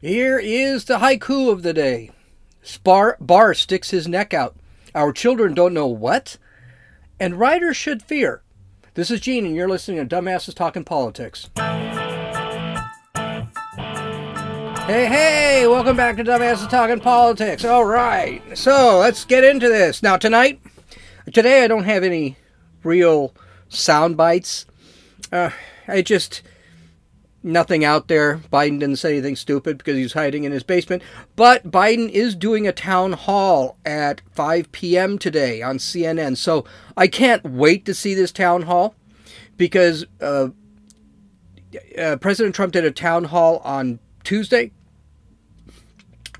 Here is the haiku of the day. Spar Barr sticks his neck out. Our children don't know what? And writers should fear. This is Gene, and you're listening to Dumbasses Talking Politics. Hey, hey, welcome back to Dumbasses Talking Politics. All right, so let's get into this. Now, tonight, today I don't have any real sound bites. Uh, I just nothing out there. Biden didn't say anything stupid because he's hiding in his basement. But Biden is doing a town hall at 5 p.m. today on CNN. So I can't wait to see this town hall because uh, uh, President Trump did a town hall on Tuesday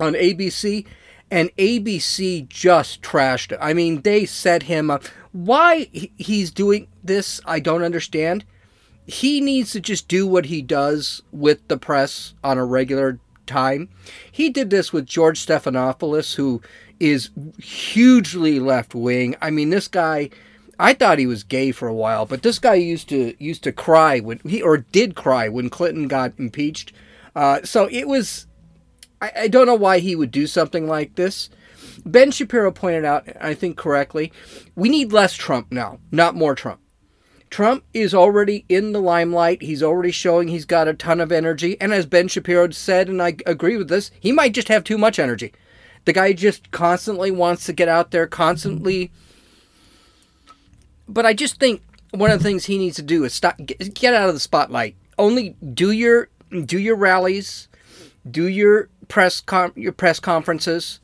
on ABC. And ABC just trashed it. I mean, they set him up. Why he's doing this, I don't understand he needs to just do what he does with the press on a regular time. He did this with George Stephanopoulos, who is hugely left wing. I mean, this guy. I thought he was gay for a while, but this guy used to used to cry when he or did cry when Clinton got impeached. Uh, so it was. I, I don't know why he would do something like this. Ben Shapiro pointed out, I think correctly, we need less Trump now, not more Trump. Trump is already in the limelight. He's already showing he's got a ton of energy. And as Ben Shapiro said, and I agree with this, he might just have too much energy. The guy just constantly wants to get out there, constantly. But I just think one of the things he needs to do is stop, get out of the spotlight. Only do your do your rallies, do your press com- your press conferences,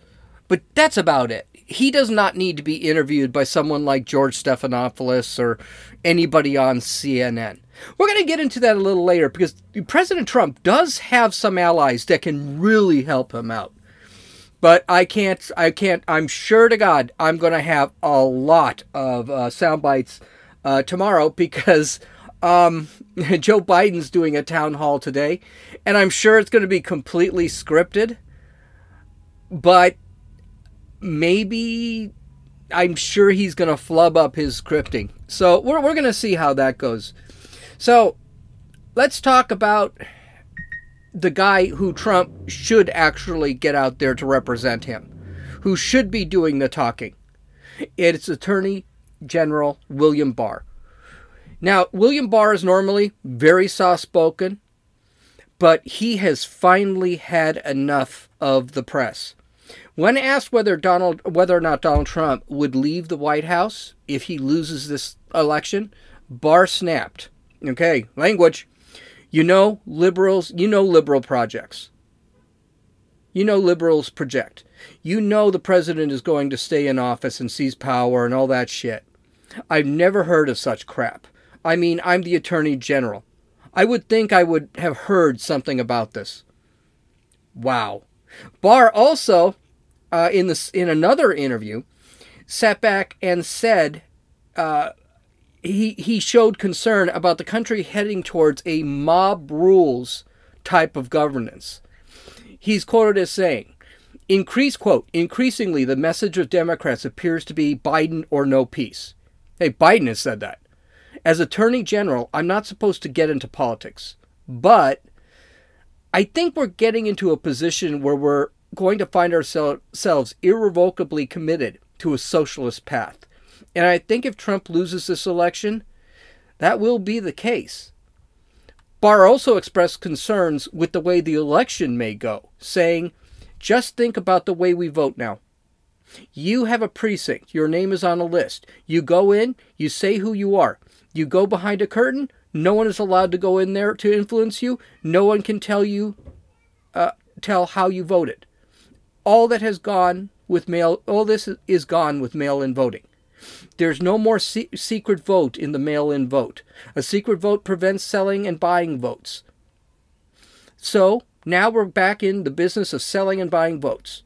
but that's about it he does not need to be interviewed by someone like George Stephanopoulos or anybody on CNN. We're going to get into that a little later because President Trump does have some allies that can really help him out. But I can't, I can't, I'm sure to God I'm going to have a lot of uh, sound bites uh, tomorrow because um, Joe Biden's doing a town hall today, and I'm sure it's going to be completely scripted. But maybe I'm sure he's going to flub up his scripting. So we're, we're going to see how that goes. So let's talk about the guy who Trump should actually get out there to represent him, who should be doing the talking. It's Attorney General William Barr. Now, William Barr is normally very soft spoken, but he has finally had enough of the press. When asked whether Donald, whether or not Donald Trump would leave the White House if he loses this election, Barr snapped. Okay, language. You know liberals. You know liberal projects. You know liberals project. You know the president is going to stay in office and seize power and all that shit. I've never heard of such crap. I mean, I'm the attorney general. I would think I would have heard something about this. Wow. Barr also uh, in this in another interview, sat back and said uh, he he showed concern about the country heading towards a mob rules type of governance. He's quoted as saying, "Increase quote increasingly the message of Democrats appears to be Biden or no peace." Hey, Biden has said that. As Attorney General, I'm not supposed to get into politics, but I think we're getting into a position where we're going to find ourselves irrevocably committed to a socialist path. And I think if Trump loses this election, that will be the case. Barr also expressed concerns with the way the election may go, saying, Just think about the way we vote now. You have a precinct, your name is on a list. You go in, you say who you are. You go behind a curtain, no one is allowed to go in there to influence you. No one can tell you, uh, tell how you voted all that has gone with mail, all this is gone with mail in voting. There's no more se- secret vote in the mail in vote. A secret vote prevents selling and buying votes. So now we're back in the business of selling and buying votes.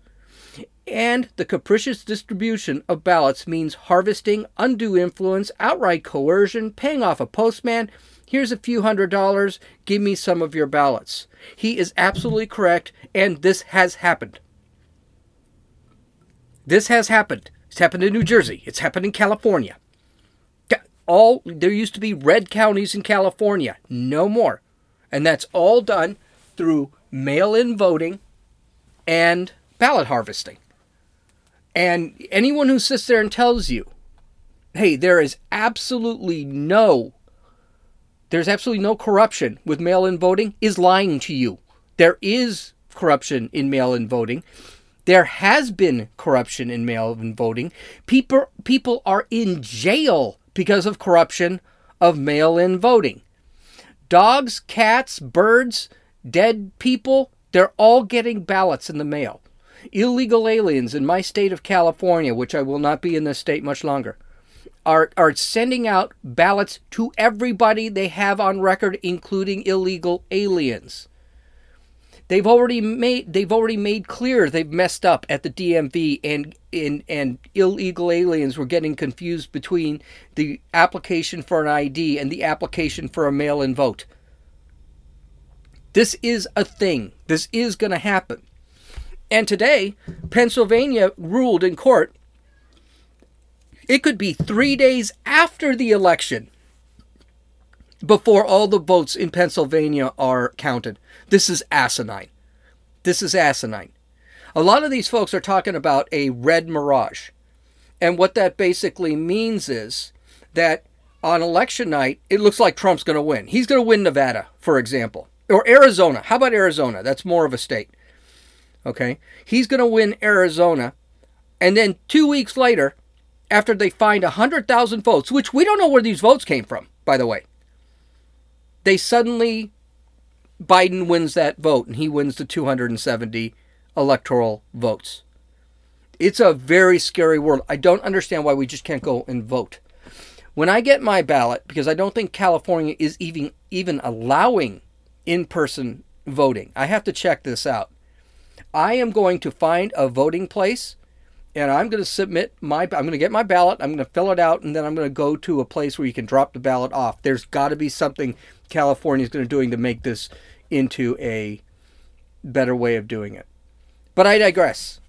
And the capricious distribution of ballots means harvesting undue influence, outright coercion, paying off a postman. Here's a few hundred dollars, give me some of your ballots. He is absolutely correct, and this has happened. This has happened. It's happened in New Jersey. It's happened in California. All there used to be red counties in California. No more. And that's all done through mail in voting and ballot harvesting. And anyone who sits there and tells you, hey, there is absolutely no there's absolutely no corruption with mail in voting is lying to you. There is corruption in mail in voting. There has been corruption in mail in voting. People people are in jail because of corruption of mail in voting. Dogs, cats, birds, dead people, they're all getting ballots in the mail. Illegal aliens in my state of California, which I will not be in this state much longer, are, are sending out ballots to everybody they have on record, including illegal aliens. They've already made they've already made clear they've messed up at the DMV and and and illegal aliens were getting confused between the application for an ID and the application for a mail-in vote. This is a thing. This is going to happen. And today, Pennsylvania ruled in court it could be 3 days after the election before all the votes in Pennsylvania are counted. This is asinine. This is asinine. A lot of these folks are talking about a red mirage. And what that basically means is that on election night, it looks like Trump's going to win. He's going to win Nevada, for example, or Arizona. How about Arizona? That's more of a state. Okay. He's going to win Arizona. And then two weeks later, after they find 100,000 votes, which we don't know where these votes came from, by the way, they suddenly Biden wins that vote and he wins the 270 electoral votes. It's a very scary world. I don't understand why we just can't go and vote. When I get my ballot, because I don't think California is even even allowing in-person voting. I have to check this out. I am going to find a voting place and I'm going to submit my I'm going to get my ballot, I'm going to fill it out and then I'm going to go to a place where you can drop the ballot off. There's got to be something California is going to doing to make this into a better way of doing it. But I digress.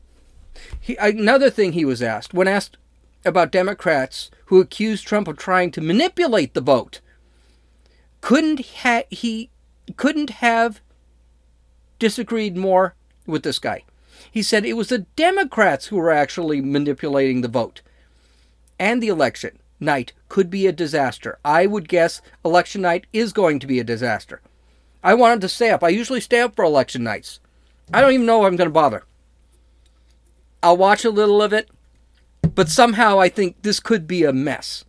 He, another thing he was asked when asked about Democrats who accused Trump of trying to manipulate the vote, couldn't ha- he couldn't have disagreed more with this guy. He said it was the Democrats who were actually manipulating the vote and the election night could be a disaster. I would guess election night is going to be a disaster. I wanted to stay up. I usually stay up for election nights. I don't even know if I'm going to bother. I'll watch a little of it, but somehow I think this could be a mess.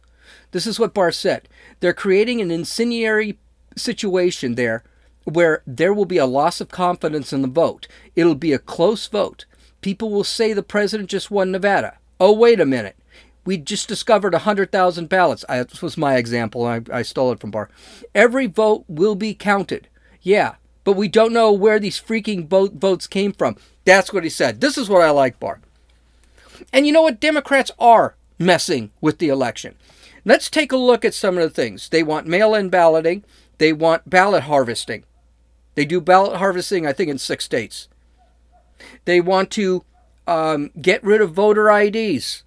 This is what Barr said. They're creating an incendiary situation there where there will be a loss of confidence in the vote. It'll be a close vote. People will say the president just won Nevada. Oh, wait a minute we just discovered 100,000 ballots. I, this was my example. I, I stole it from Barr. Every vote will be counted. Yeah, but we don't know where these freaking vote, votes came from. That's what he said. This is what I like, Barr. And you know what? Democrats are messing with the election. Let's take a look at some of the things. They want mail in balloting, they want ballot harvesting. They do ballot harvesting, I think, in six states. They want to um, get rid of voter IDs.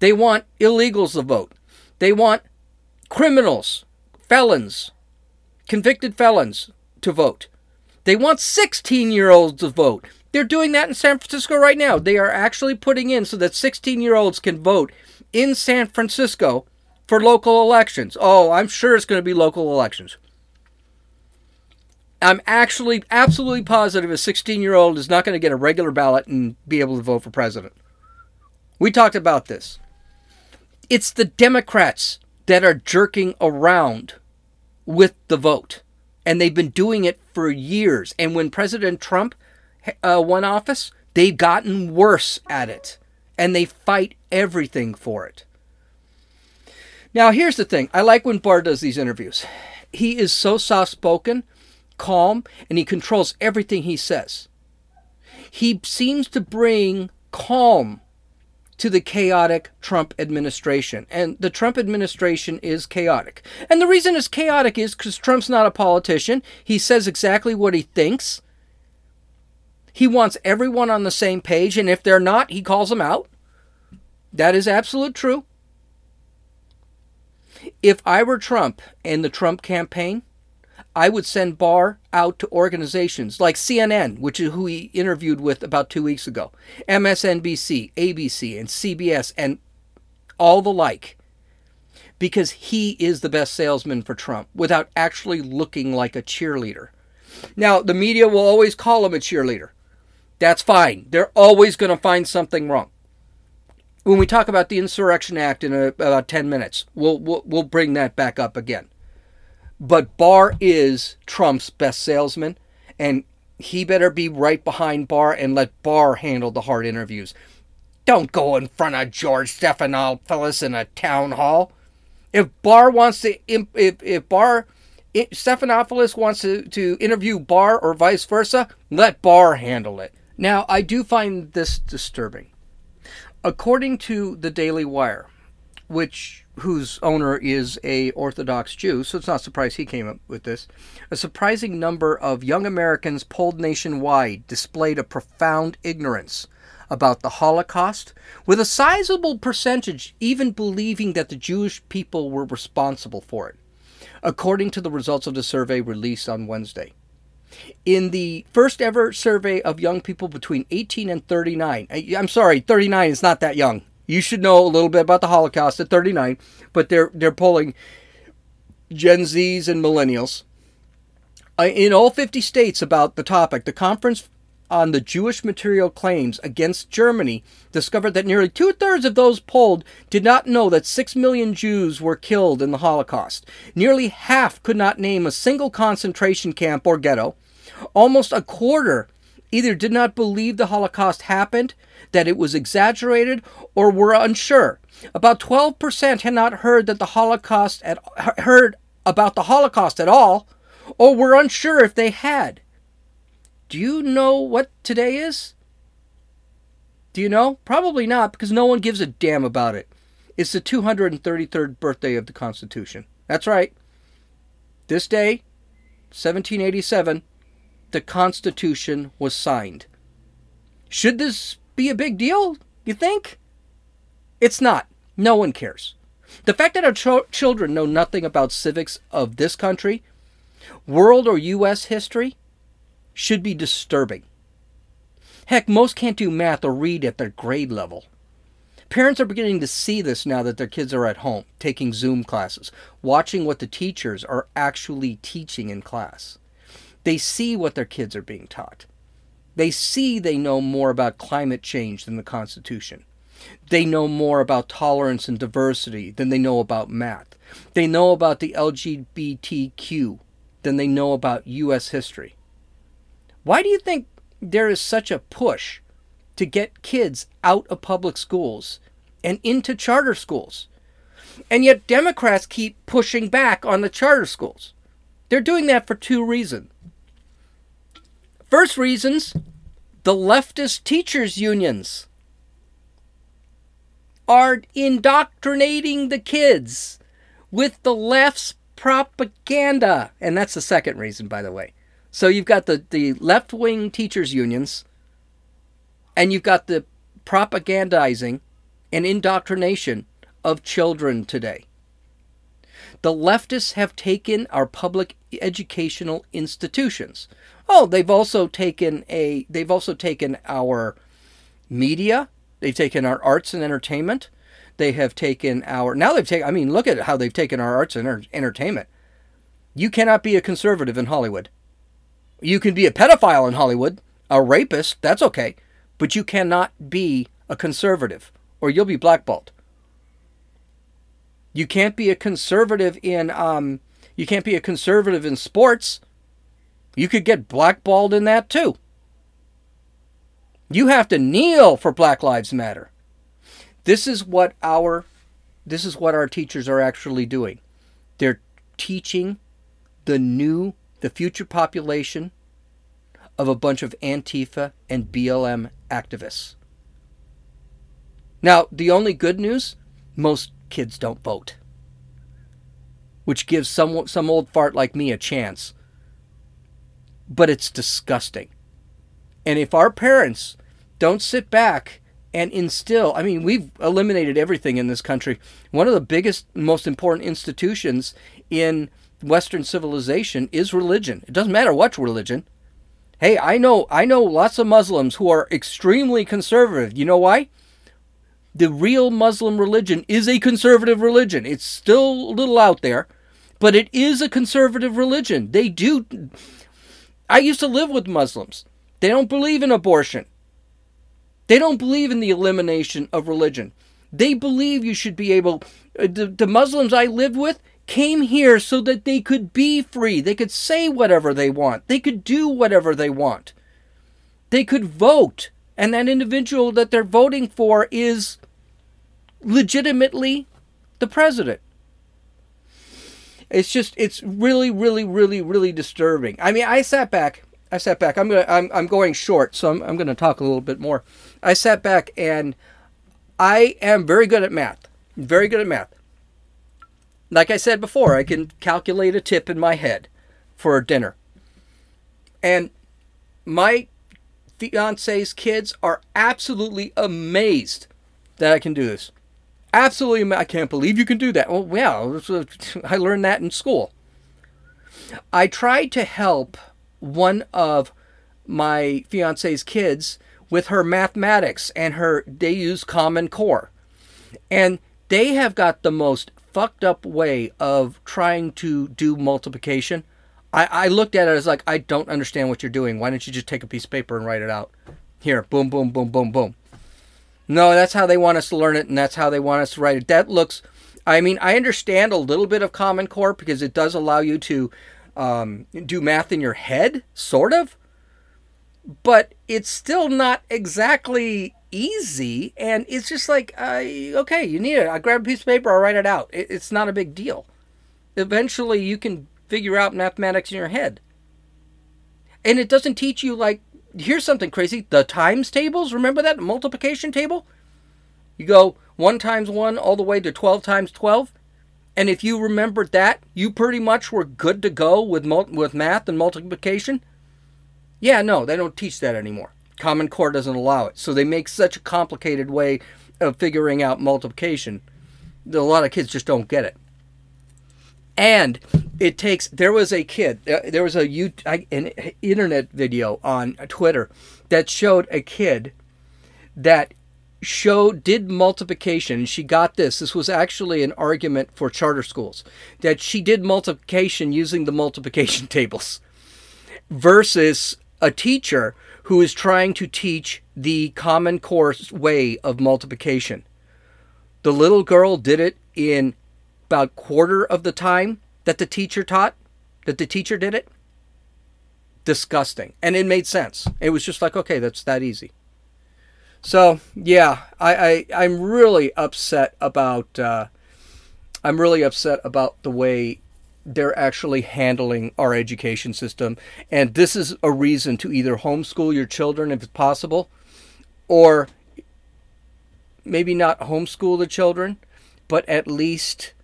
They want illegals to vote. They want criminals, felons, convicted felons to vote. They want 16 year olds to vote. They're doing that in San Francisco right now. They are actually putting in so that 16 year olds can vote in San Francisco for local elections. Oh, I'm sure it's going to be local elections. I'm actually absolutely positive a 16 year old is not going to get a regular ballot and be able to vote for president. We talked about this. It's the Democrats that are jerking around with the vote. And they've been doing it for years. And when President Trump uh, won office, they've gotten worse at it. And they fight everything for it. Now, here's the thing I like when Barr does these interviews. He is so soft spoken, calm, and he controls everything he says. He seems to bring calm to the chaotic Trump administration. And the Trump administration is chaotic. And the reason it's chaotic is because Trump's not a politician. He says exactly what he thinks. He wants everyone on the same page, and if they're not, he calls them out. That is absolute true. If I were Trump and the Trump campaign, I would send Barr out to organizations like CNN, which is who he interviewed with about two weeks ago, MSNBC, ABC, and CBS, and all the like, because he is the best salesman for Trump without actually looking like a cheerleader. Now, the media will always call him a cheerleader. That's fine. They're always going to find something wrong. When we talk about the Insurrection Act in a, about 10 minutes, we'll, we'll, we'll bring that back up again. But Barr is Trump's best salesman, and he better be right behind Barr and let Barr handle the hard interviews. Don't go in front of George Stephanopoulos in a town hall. If Barr wants to, if, if Barr, Stephanopoulos wants to, to interview Barr or vice versa, let Barr handle it. Now, I do find this disturbing. According to the Daily Wire, which whose owner is a Orthodox Jew, so it's not surprised he came up with this. A surprising number of young Americans polled nationwide displayed a profound ignorance about the Holocaust, with a sizable percentage even believing that the Jewish people were responsible for it, according to the results of the survey released on Wednesday. In the first ever survey of young people between 18 and 39, I'm sorry, 39 is not that young. You should know a little bit about the Holocaust at 39, but they're they're polling Gen Zs and millennials uh, in all 50 states about the topic. The conference on the Jewish material claims against Germany discovered that nearly two thirds of those polled did not know that six million Jews were killed in the Holocaust. Nearly half could not name a single concentration camp or ghetto. Almost a quarter either did not believe the Holocaust happened that it was exaggerated or were unsure. About 12% had not heard that the Holocaust at, heard about the Holocaust at all or were unsure if they had. Do you know what today is? Do you know? Probably not because no one gives a damn about it. It's the 233rd birthday of the Constitution. That's right. This day, 1787, the Constitution was signed. Should this be a big deal, you think? It's not. No one cares. The fact that our ch- children know nothing about civics of this country, world or U.S. history, should be disturbing. Heck, most can't do math or read at their grade level. Parents are beginning to see this now that their kids are at home, taking Zoom classes, watching what the teachers are actually teaching in class. They see what their kids are being taught. They see they know more about climate change than the Constitution. They know more about tolerance and diversity than they know about math. They know about the LGBTQ than they know about U.S. history. Why do you think there is such a push to get kids out of public schools and into charter schools? And yet Democrats keep pushing back on the charter schools. They're doing that for two reasons. First reasons the leftist teachers' unions are indoctrinating the kids with the left's propaganda. And that's the second reason, by the way. So you've got the, the left wing teachers' unions, and you've got the propagandizing and indoctrination of children today. The leftists have taken our public educational institutions. Oh, they've also taken a they've also taken our media, they've taken our arts and entertainment, they have taken our now they've taken I mean, look at how they've taken our arts and entertainment. You cannot be a conservative in Hollywood. You can be a pedophile in Hollywood, a rapist, that's okay, but you cannot be a conservative or you'll be blackballed. You can't be a conservative in um you can't be a conservative in sports you could get blackballed in that too. You have to kneel for Black Lives Matter. This is what our this is what our teachers are actually doing. They're teaching the new the future population of a bunch of Antifa and BLM activists. Now, the only good news, most kids don't vote. Which gives some some old fart like me a chance but it's disgusting. And if our parents don't sit back and instill, I mean, we've eliminated everything in this country. One of the biggest, most important institutions in Western civilization is religion. It doesn't matter what religion. Hey, I know I know lots of Muslims who are extremely conservative. You know why? The real Muslim religion is a conservative religion. It's still a little out there, but it is a conservative religion. They do I used to live with Muslims. They don't believe in abortion. They don't believe in the elimination of religion. They believe you should be able. Uh, the, the Muslims I lived with came here so that they could be free. They could say whatever they want. They could do whatever they want. They could vote. And that individual that they're voting for is legitimately the president. It's just, it's really, really, really, really disturbing. I mean, I sat back. I sat back. I'm gonna. I'm. I'm going short, so I'm. I'm gonna talk a little bit more. I sat back and I am very good at math. Very good at math. Like I said before, I can calculate a tip in my head for dinner. And my fiance's kids are absolutely amazed that I can do this. Absolutely, I can't believe you can do that. Well, yeah, uh, I learned that in school. I tried to help one of my fiance's kids with her mathematics and her they use common core and they have got the most fucked up way of trying to do multiplication. I, I looked at it as like, I don't understand what you're doing. Why don't you just take a piece of paper and write it out? Here, boom, boom, boom, boom, boom. No, that's how they want us to learn it, and that's how they want us to write it. That looks, I mean, I understand a little bit of Common Core because it does allow you to um, do math in your head, sort of, but it's still not exactly easy, and it's just like, uh, okay, you need it. I grab a piece of paper, I'll write it out. It, it's not a big deal. Eventually, you can figure out mathematics in your head. And it doesn't teach you, like, here's something crazy the times tables. Remember that multiplication table? You go 1 times 1 all the way to 12 times 12. And if you remembered that, you pretty much were good to go with, with math and multiplication. Yeah, no, they don't teach that anymore. Common Core doesn't allow it. So they make such a complicated way of figuring out multiplication that a lot of kids just don't get it. And it takes. There was a kid. Uh, there was a an internet video on Twitter that showed a kid that showed did multiplication. She got this. This was actually an argument for charter schools that she did multiplication using the multiplication tables versus a teacher who is trying to teach the common core way of multiplication. The little girl did it in about quarter of the time that the teacher taught, that the teacher did it. Disgusting. And it made sense. It was just like, okay, that's that easy. So yeah, I, I am really upset about uh, I'm really upset about the way they're actually handling our education system. And this is a reason to either homeschool your children if it's possible, or maybe not homeschool the children, but at least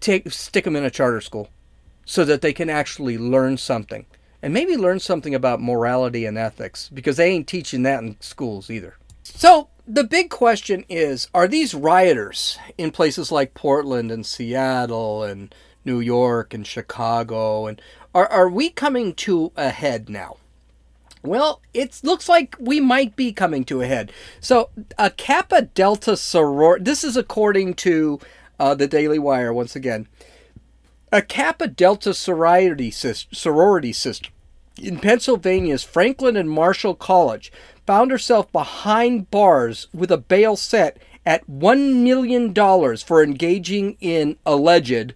take stick them in a charter school so that they can actually learn something. And maybe learn something about morality and ethics because they ain't teaching that in schools either. So, the big question is are these rioters in places like Portland and Seattle and New York and Chicago and are are we coming to a head now? Well, it looks like we might be coming to a head. So, a Kappa Delta soror. This is according to uh, the Daily Wire once again. A Kappa Delta sorority sorority system in Pennsylvania's Franklin and Marshall College found herself behind bars with a bail set at $1 million for engaging in alleged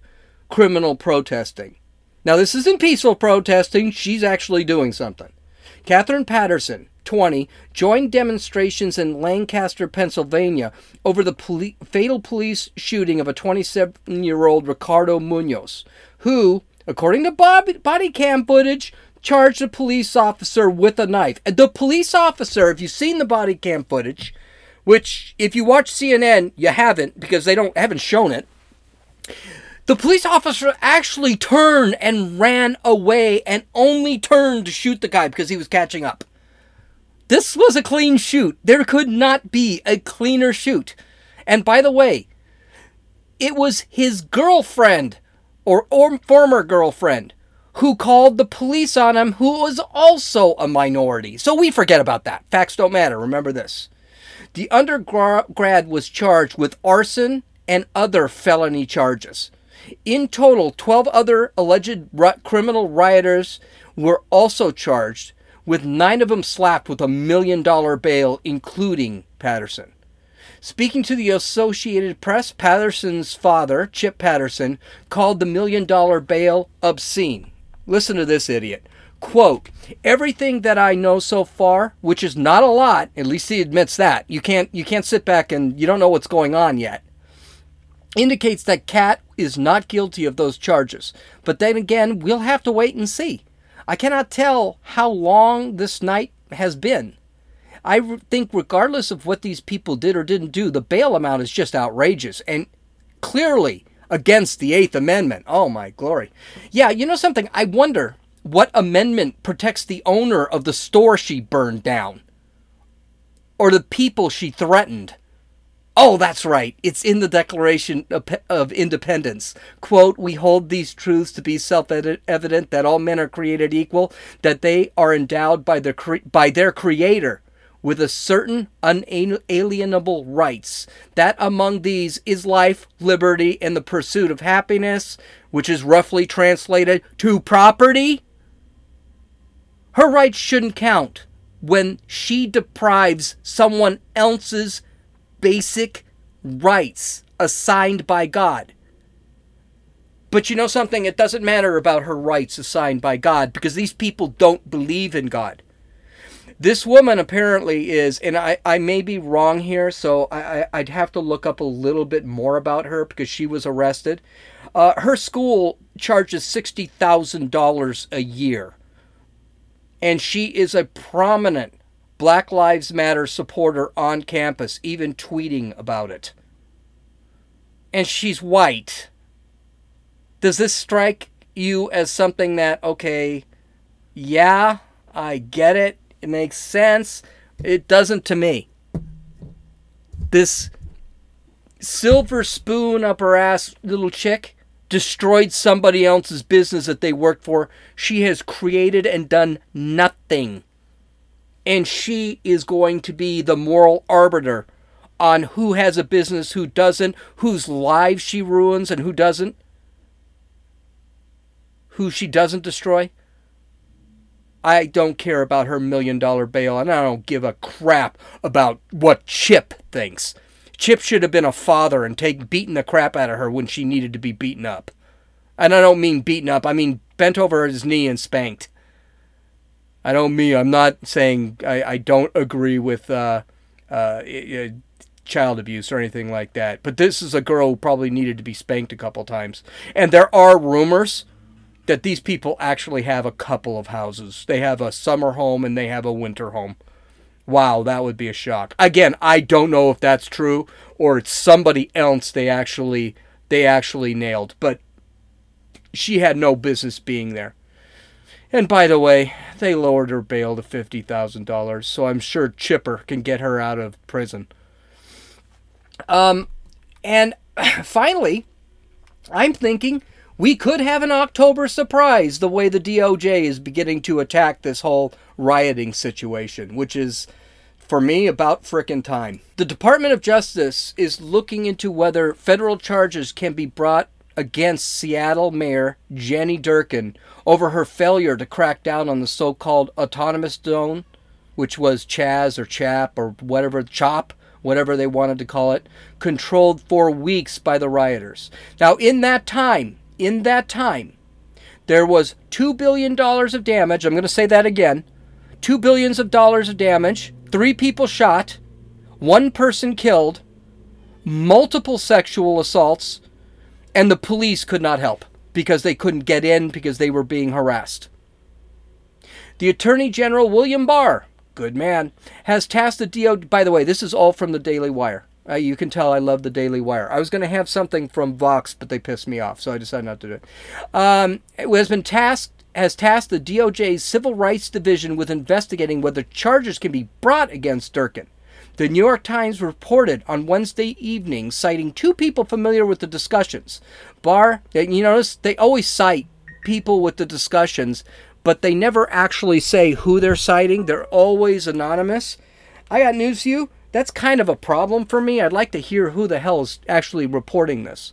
criminal protesting. Now, this isn't peaceful protesting, she's actually doing something. Catherine Patterson, 20, joined demonstrations in Lancaster, Pennsylvania over the poli- fatal police shooting of a 27 year old Ricardo Munoz, who, according to body cam footage, charged a police officer with a knife. The police officer, if you've seen the body cam footage, which if you watch CNN, you haven't because they don't haven't shown it. The police officer actually turned and ran away and only turned to shoot the guy because he was catching up. This was a clean shoot. There could not be a cleaner shoot. And by the way, it was his girlfriend or, or former girlfriend who called the police on him, who was also a minority. So we forget about that. Facts don't matter. Remember this. The undergrad was charged with arson and other felony charges. In total, 12 other alleged criminal rioters were also charged, with nine of them slapped with a million dollar bail, including Patterson. Speaking to the Associated Press, Patterson's father, Chip Patterson, called the million dollar bail obscene. Listen to this idiot. Quote, everything that I know so far, which is not a lot, at least he admits that. You can't you can't sit back and you don't know what's going on yet. Indicates that Cat is not guilty of those charges. But then again, we'll have to wait and see. I cannot tell how long this night has been. I think, regardless of what these people did or didn't do, the bail amount is just outrageous and clearly against the Eighth Amendment. Oh, my glory. Yeah, you know something? I wonder what amendment protects the owner of the store she burned down or the people she threatened. Oh, that's right. It's in the Declaration of Independence. Quote, We hold these truths to be self evident that all men are created equal, that they are endowed by their, cre- by their Creator with a certain unalienable rights, that among these is life, liberty, and the pursuit of happiness, which is roughly translated to property. Her rights shouldn't count when she deprives someone else's basic rights assigned by God. But you know something? It doesn't matter about her rights assigned by God because these people don't believe in God. This woman apparently is, and I, I may be wrong here, so I, I, would have to look up a little bit more about her because she was arrested. Uh, her school charges $60,000 a year. And she is a prominent Black Lives Matter supporter on campus, even tweeting about it. And she's white. Does this strike you as something that, okay, yeah, I get it, it makes sense. It doesn't to me. This silver spoon up her ass little chick destroyed somebody else's business that they worked for. She has created and done nothing. And she is going to be the moral arbiter on who has a business, who doesn't, whose lives she ruins and who doesn't, who she doesn't destroy. I don't care about her million dollar bail, and I don't give a crap about what Chip thinks. Chip should have been a father and take beating the crap out of her when she needed to be beaten up. And I don't mean beaten up, I mean bent over his knee and spanked. I don't mean, I'm not saying I, I don't agree with uh, uh, child abuse or anything like that. But this is a girl who probably needed to be spanked a couple times. And there are rumors that these people actually have a couple of houses. They have a summer home and they have a winter home. Wow, that would be a shock. Again, I don't know if that's true or it's somebody else they actually they actually nailed, but she had no business being there. And by the way, they lowered her bail to $50,000, so I'm sure Chipper can get her out of prison. Um and finally, I'm thinking we could have an October surprise the way the DOJ is beginning to attack this whole rioting situation, which is, for me, about frickin' time. The Department of Justice is looking into whether federal charges can be brought against Seattle Mayor Jenny Durkan over her failure to crack down on the so called autonomous zone, which was Chaz or Chap or whatever, Chop, whatever they wanted to call it, controlled for weeks by the rioters. Now, in that time, in that time, there was $2 billion of damage. I'm going to say that again. $2 billions of dollars of damage, three people shot, one person killed, multiple sexual assaults, and the police could not help because they couldn't get in because they were being harassed. The Attorney General William Barr, good man, has tasked the DO. By the way, this is all from the Daily Wire. Uh, you can tell I love the Daily Wire. I was going to have something from Vox, but they pissed me off, so I decided not to do it. Um, it has been tasked has tasked the DOJ's Civil Rights Division with investigating whether charges can be brought against Durkan. The New York Times reported on Wednesday evening, citing two people familiar with the discussions. Barr, you notice they always cite people with the discussions, but they never actually say who they're citing. They're always anonymous. I got news to you. That's kind of a problem for me. I'd like to hear who the hell is actually reporting this.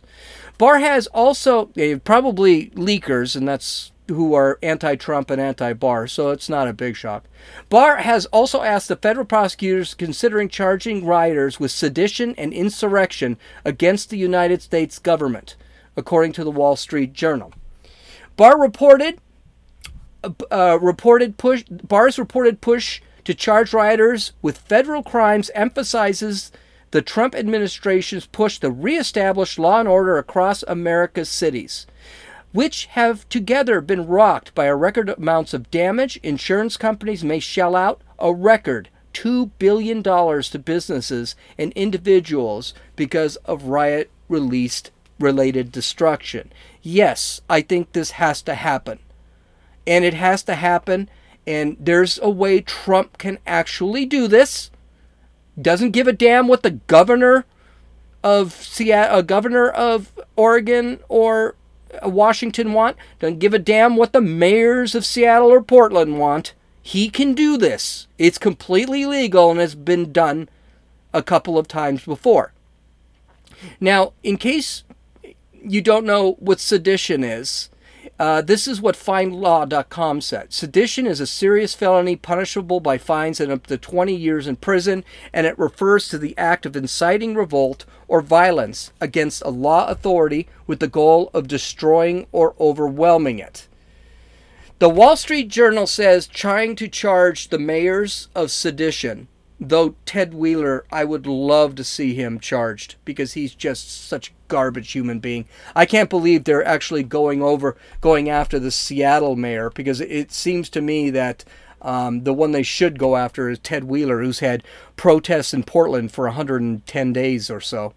Barr has also probably leakers, and that's who are anti Trump and anti Barr, so it's not a big shock. Barr has also asked the federal prosecutors considering charging rioters with sedition and insurrection against the United States government, according to the Wall Street Journal. Barr reported uh, reported push Barr's reported push to charge rioters with federal crimes emphasizes the Trump administration's push to reestablish law and order across America's cities which have together been rocked by a record amounts of damage. Insurance companies may shell out a record $2 billion to businesses and individuals because of riot released related destruction. Yes, I think this has to happen. And it has to happen, and there's a way Trump can actually do this. Doesn't give a damn what the governor of Seattle, a uh, governor of Oregon or Uh, Washington want, doesn't give a damn what the mayors of Seattle or Portland want. He can do this. It's completely legal and has been done a couple of times before. Now, in case you don't know what sedition is, uh, this is what findlaw.com said. Sedition is a serious felony punishable by fines and up to 20 years in prison, and it refers to the act of inciting revolt or violence against a law authority with the goal of destroying or overwhelming it. The Wall Street Journal says trying to charge the mayors of sedition Though Ted Wheeler, I would love to see him charged because he's just such garbage human being. I can't believe they're actually going over, going after the Seattle mayor because it seems to me that um, the one they should go after is Ted Wheeler, who's had protests in Portland for 110 days or so.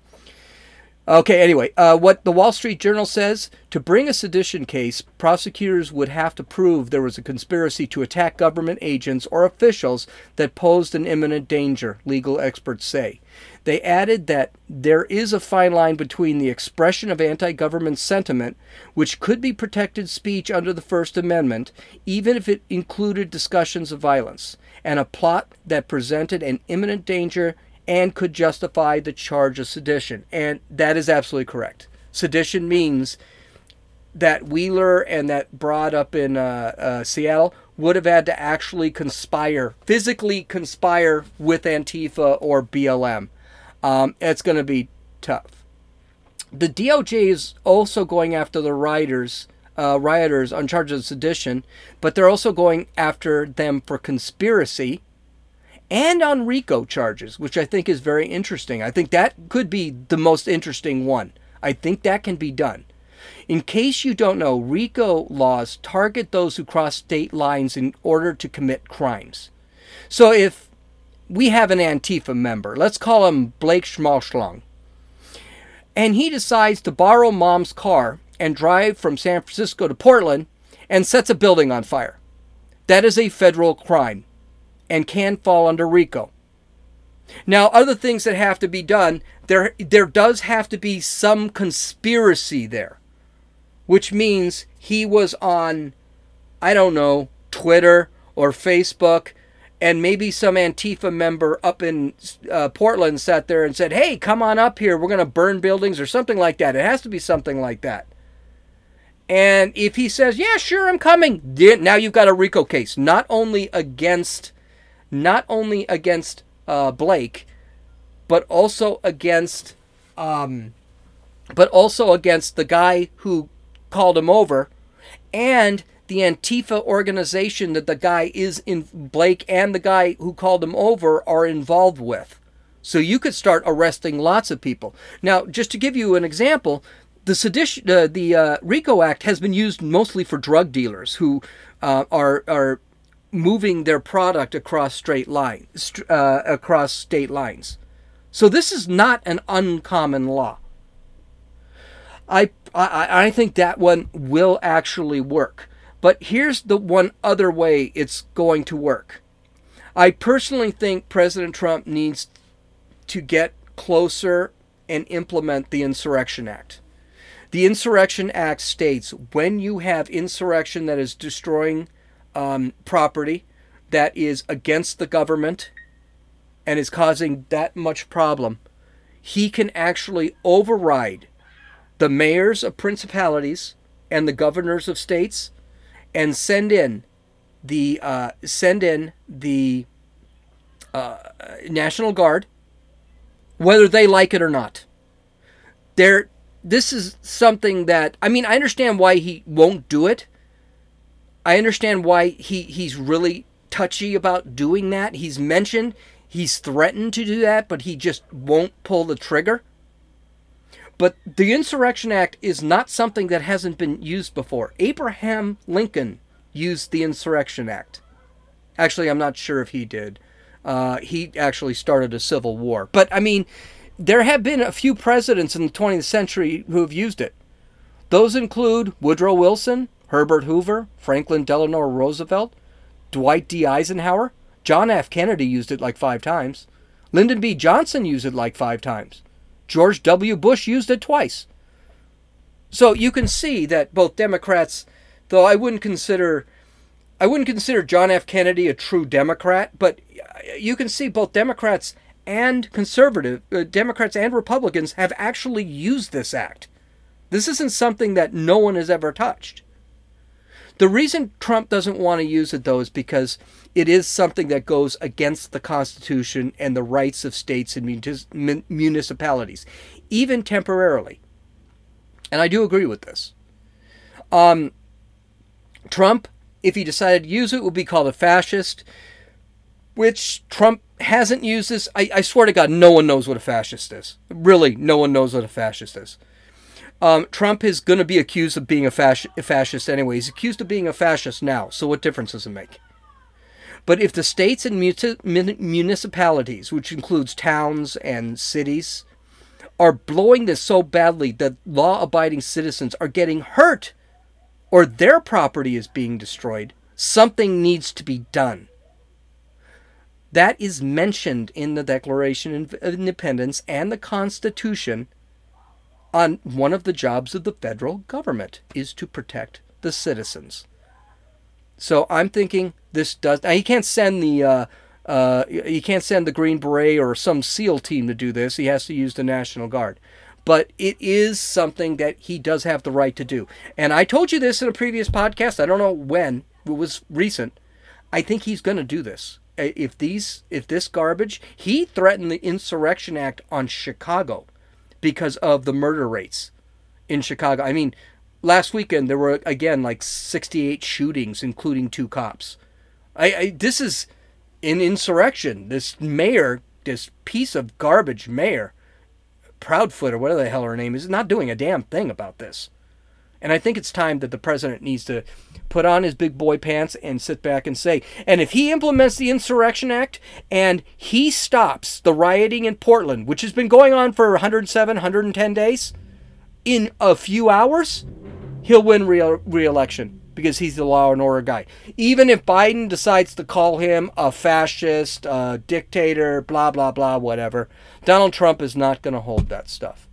Okay, anyway, uh, what the Wall Street Journal says to bring a sedition case, prosecutors would have to prove there was a conspiracy to attack government agents or officials that posed an imminent danger, legal experts say. They added that there is a fine line between the expression of anti government sentiment, which could be protected speech under the First Amendment, even if it included discussions of violence, and a plot that presented an imminent danger and could justify the charge of sedition. And that is absolutely correct. Sedition means that Wheeler and that broad up in uh, uh, Seattle would have had to actually conspire, physically conspire with Antifa or BLM. Um, it's going to be tough. The DOJ is also going after the rioters, uh, rioters on charges of sedition, but they're also going after them for conspiracy and on RICO charges, which I think is very interesting. I think that could be the most interesting one. I think that can be done. In case you don't know, RICO laws target those who cross state lines in order to commit crimes. So if we have an Antifa member, let's call him Blake Schmalschlong, and he decides to borrow mom's car and drive from San Francisco to Portland and sets a building on fire. That is a federal crime and can fall under RICO. Now, other things that have to be done, there there does have to be some conspiracy there, which means he was on, I don't know, Twitter or Facebook, and maybe some Antifa member up in uh, Portland sat there and said, "Hey, come on up here. We're going to burn buildings or something like that." It has to be something like that. And if he says, "Yeah, sure, I'm coming," now you've got a RICO case, not only against not only against uh, Blake, but also against, um, but also against the guy who called him over, and the Antifa organization that the guy is in Blake and the guy who called him over are involved with. So you could start arresting lots of people. Now, just to give you an example, the sedition, uh, the uh, RICO Act has been used mostly for drug dealers who uh, are are moving their product across straight lines, uh, across state lines. So this is not an uncommon law. I, I, I think that one will actually work. But here's the one other way it's going to work. I personally think President Trump needs to get closer and implement the Insurrection Act. The Insurrection Act states when you have insurrection that is destroying um, property, that is against the government, and is causing that much problem, he can actually override the mayors of principalities and the governors of states and send in the uh, send in the uh, National Guard, whether they like it or not. There, this is something that I mean. I understand why he won't do it. I understand why he he's really touchy about doing that. He's mentioned he's threatened to do that, but he just won't pull the trigger. But the Insurrection Act is not something that hasn't been used before. Abraham Lincoln used the Insurrection Act. Actually, I'm not sure if he did. Uh, he actually started a civil war. But I mean, there have been a few presidents in the 20th century who have used it. Those include Woodrow Wilson, Herbert Hoover, Franklin Delano Roosevelt, Dwight D. Eisenhower. John F. Kennedy used it like five times. Lyndon B. Johnson used it like five times. George W. Bush used it twice. So you can see that both Democrats, though I wouldn't consider I wouldn't consider John F. Kennedy a true Democrat, but you can see both Democrats and conservative uh, Democrats and Republicans have actually used this act. This isn't something that no one has ever touched. The reason Trump doesn't want to use it though is because it is something that goes against the Constitution and the rights of states and municipalities, even temporarily. And I do agree with this. Um, Trump, if he decided to use it, would be called a fascist, which Trump hasn't used this. I, I swear to God, no one knows what a fascist is. Really, no one knows what a fascist is. Um, Trump is going to be accused of being a, a fascist anyway. He's accused of being a fascist now, so what difference does it make? But if the states and municipalities, which includes towns and cities, are blowing this so badly that law abiding citizens are getting hurt or their property is being destroyed, something needs to be done. That is mentioned in the Declaration of Independence and the Constitution on one of the jobs of the federal government is to protect the citizens. So I'm thinking this does. Now he can't send the uh, uh, he can't send the Green Beret or some SEAL team to do this. He has to use the National Guard. But it is something that he does have the right to do. And I told you this in a previous podcast. I don't know when. It was recent. I think he's going to do this. If these, if this garbage, he threatened the Insurrection Act on Chicago because of the murder rates in Chicago. I mean, last weekend there were again like 68 shootings, including two cops. I, I this is an insurrection. This mayor, this piece of garbage mayor, Proudfoot or whatever the hell her name is, is not doing a damn thing about this. And I think it's time that the president needs to put on his big boy pants and sit back and say, and if he implements the Insurrection Act and he stops the rioting in Portland, which has been going on for 107, 110 days, in a few hours, he'll win re election because he's the law and order guy. Even if Biden decides to call him a fascist, a dictator, blah, blah, blah, whatever, Donald Trump is not going to hold that stuff.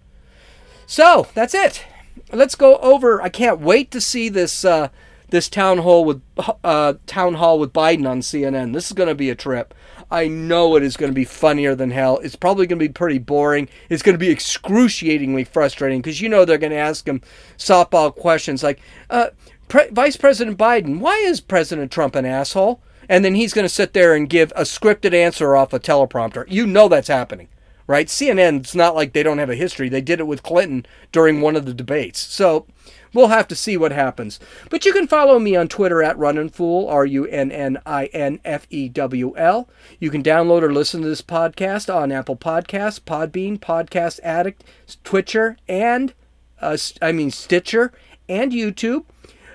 So that's it let's go over. I can't wait to see this uh, this town hall with uh, town hall with Biden on CNN. This is going to be a trip. I know it is going to be funnier than hell. It's probably going to be pretty boring. It's going to be excruciatingly frustrating because you know they're going to ask him softball questions like, uh, Pre- Vice President Biden, why is President Trump an asshole? And then he's going to sit there and give a scripted answer off a teleprompter. You know that's happening right? CNN, it's not like they don't have a history. They did it with Clinton during one of the debates. So we'll have to see what happens. But you can follow me on Twitter at Runninfewl, R U N N I N F E W L. You can download or listen to this podcast on Apple Podcasts, Podbean, Podcast Addict, Twitcher, and uh, I mean Stitcher and YouTube.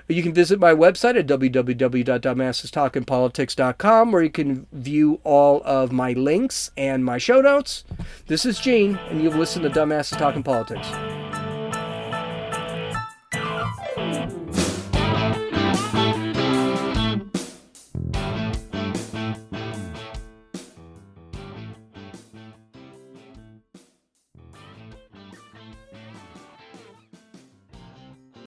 You can visit my website at www.dumbassestalkingpolitics.com where you can view all of my links and my show notes. This is Gene, and you've listened to Dumbasses Talking Politics.